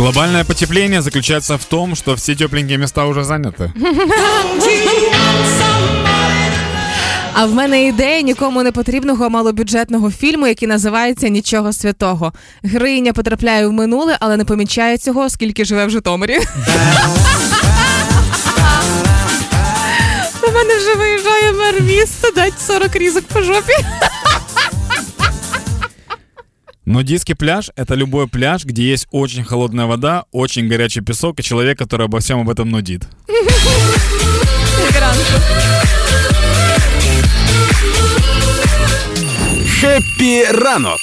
Глобальное потепление заключается в том, что все тепленькие места уже заняты. А в мене ідея нікому не потрібного малобюджетного фільму, який називається Нічого святого. Героїня потрапляє в минуле, але не помічає цього, оскільки живе в Житомирі. У мене вже виїжджає мер міста, дать 40 різок по жопі. Нудистский пляж — это любой пляж, где есть очень холодная вода, очень горячий песок и человек, который обо всем об этом нудит. Хеппі ранок